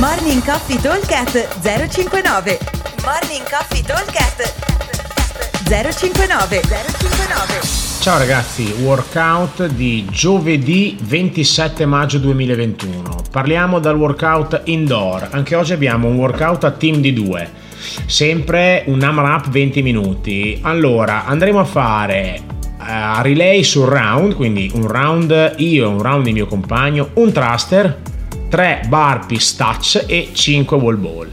Morning Coffee Talkcast 059 Morning Coffee Talkcast 059 059 Ciao ragazzi, workout di giovedì 27 maggio 2021. Parliamo dal workout indoor. Anche oggi abbiamo un workout a team di due. Sempre un AMRAP 20 minuti. Allora, andremo a fare a relay sul round, quindi un round io e un round il mio compagno, un thruster, 3 burpees touch e 5 wall ball.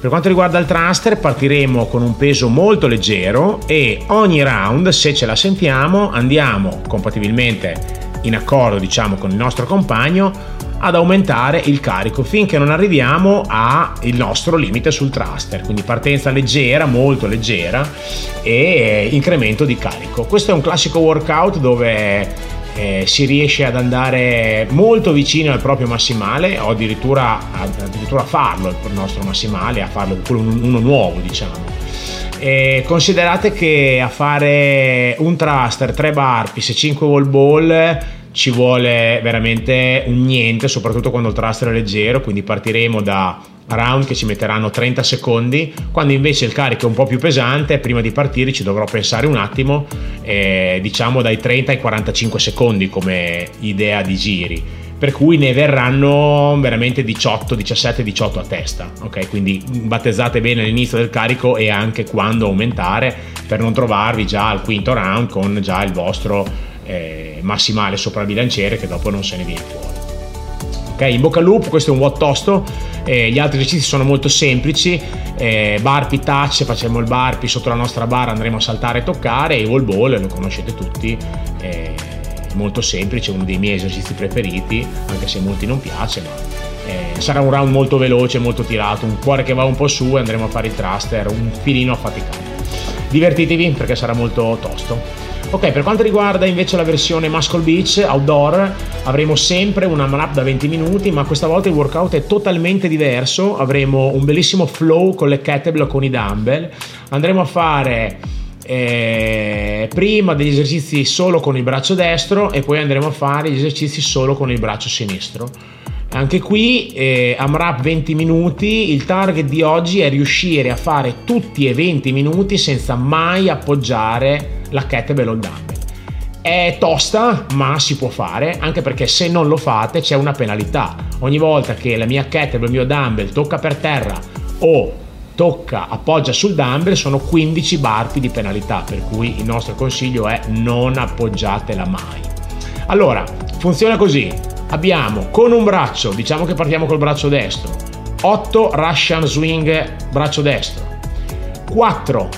Per quanto riguarda il thruster partiremo con un peso molto leggero e ogni round, se ce la sentiamo, andiamo compatibilmente in accordo diciamo con il nostro compagno ad aumentare il carico finché non arriviamo al nostro limite sul thruster, quindi partenza leggera, molto leggera e incremento di carico. Questo è un classico workout dove eh, si riesce ad andare molto vicino al proprio massimale o addirittura, addirittura a farlo il nostro massimale, a farlo uno nuovo diciamo. E considerate che a fare un thruster, 3 burpees e 5 wall ball ci vuole veramente un niente, soprattutto quando il thruster è leggero, quindi partiremo da round che ci metteranno 30 secondi, quando invece il carico è un po' più pesante, prima di partire ci dovrò pensare un attimo, eh, diciamo dai 30 ai 45 secondi come idea di giri. Per cui ne verranno veramente 18, 17, 18 a testa. Ok, quindi battezzate bene l'inizio del carico e anche quando aumentare per non trovarvi già al quinto round con già il vostro eh, massimale sopra il bilanciere che dopo non se ne viene fuori. Ok, in bocca al lupo, questo è un watt tosto, eh, gli altri esercizi sono molto semplici, eh, burpee touch, facciamo il burpee sotto la nostra barra, andremo a saltare e toccare, e wall ball lo conoscete tutti, eh, molto semplice, uno dei miei esercizi preferiti, anche se a molti non piace, ma eh, sarà un round molto veloce, molto tirato, un cuore che va un po' su e andremo a fare il thruster un filino affaticato. Divertitevi perché sarà molto tosto. Ok, per quanto riguarda invece la versione Muscle Beach Outdoor, avremo sempre una rap da 20 minuti, ma questa volta il workout è totalmente diverso. Avremo un bellissimo flow con le kettlebell con i dumbbell. Andremo a fare eh, prima degli esercizi solo con il braccio destro e poi andremo a fare gli esercizi solo con il braccio sinistro. Anche qui eh, AMRAP 20 minuti, il target di oggi è riuscire a fare tutti e 20 minuti senza mai appoggiare la kettlebell o il dumbbell. È tosta, ma si può fare, anche perché se non lo fate c'è una penalità. Ogni volta che la mia kettlebell, il mio dumbbell tocca per terra o tocca, appoggia sul dumbbell, sono 15 barpi di penalità, per cui il nostro consiglio è non appoggiatela mai. Allora, funziona così. Abbiamo con un braccio, diciamo che partiamo col braccio destro, 8 Russian swing braccio destro, 4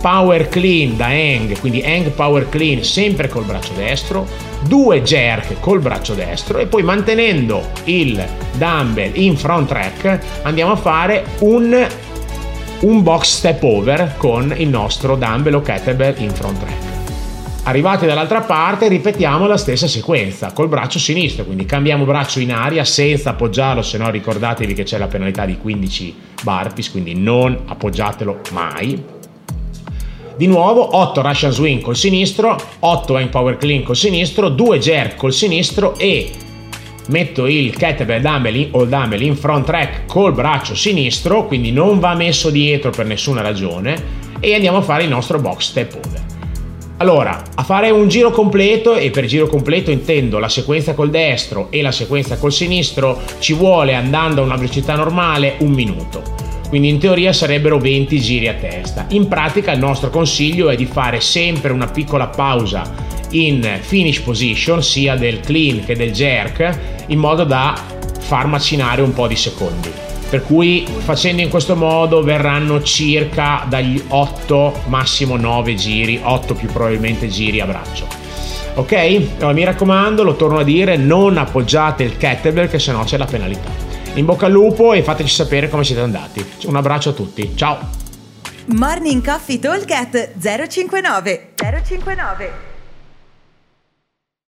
power clean da hang, quindi hang power clean sempre col braccio destro, due jerk col braccio destro e poi mantenendo il dumbbell in front track andiamo a fare un, un box step over con il nostro dumbbell o kettlebell in front track. Arrivati dall'altra parte ripetiamo la stessa sequenza col braccio sinistro, quindi cambiamo braccio in aria senza appoggiarlo, se no ricordatevi che c'è la penalità di 15 burpees, quindi non appoggiatelo mai di nuovo 8 Russian Swing col sinistro, 8 Hang Power Clean col sinistro, 2 Jerk col sinistro e metto il kettlebell dumbbell o dumbbell in front track col braccio sinistro, quindi non va messo dietro per nessuna ragione e andiamo a fare il nostro box step over. Allora, a fare un giro completo, e per giro completo intendo la sequenza col destro e la sequenza col sinistro, ci vuole andando a una velocità normale un minuto quindi in teoria sarebbero 20 giri a testa. In pratica il nostro consiglio è di fare sempre una piccola pausa in finish position, sia del clean che del jerk, in modo da far macinare un po' di secondi. Per cui facendo in questo modo verranno circa dagli 8 massimo 9 giri, 8 più probabilmente giri a braccio. Ok? Allora, mi raccomando, lo torno a dire, non appoggiate il kettlebell che sennò c'è la penalità. In bocca al lupo e fateci sapere come siete andati. Un abbraccio a tutti, ciao! Morning Coffee Talk 059 059